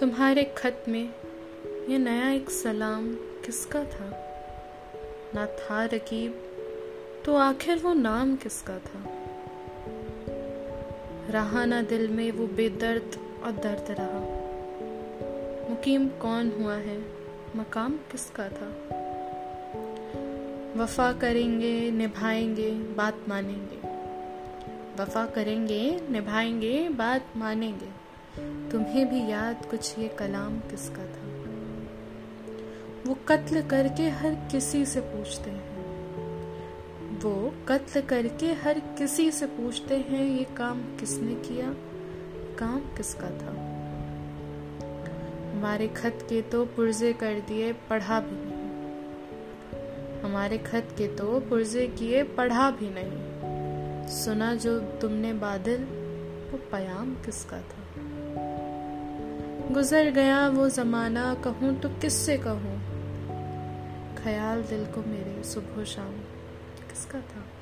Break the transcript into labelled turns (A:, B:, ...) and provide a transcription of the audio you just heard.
A: तुम्हारे खत में ये नया एक सलाम किसका था? ना था रकीब तो आखिर वो नाम किसका था? रहा ना दिल में वो बेदर्द और दर्द रहा। मुकीम कौन हुआ है? मकाम किसका था? वफा करेंगे, निभाएँगे, बात मानेंगे। वफा करेंगे, निभाएँगे, बात मानेंगे। तुम्हें भी याद कुछ ये कलाम किसका था? वो कत्ल करके हर किसी से पूछते हैं। वो कत्ल करके हर किसी से पूछते हैं, ये काम किसने किया? काम किसका था? हमारे खत के तो पुर्जे कर दिए, पढ़ा भी नहीं। हमारे खत के तो पुर्जे किए, पढ़ा भी नहीं। सुना जो तुमने बादल, वो पयाम किसका था? गुजर गया वो ज़माना, कहूँ तो किससे कहूँ? ख्याल दिल को मेरे सुबह शाम। किसका था?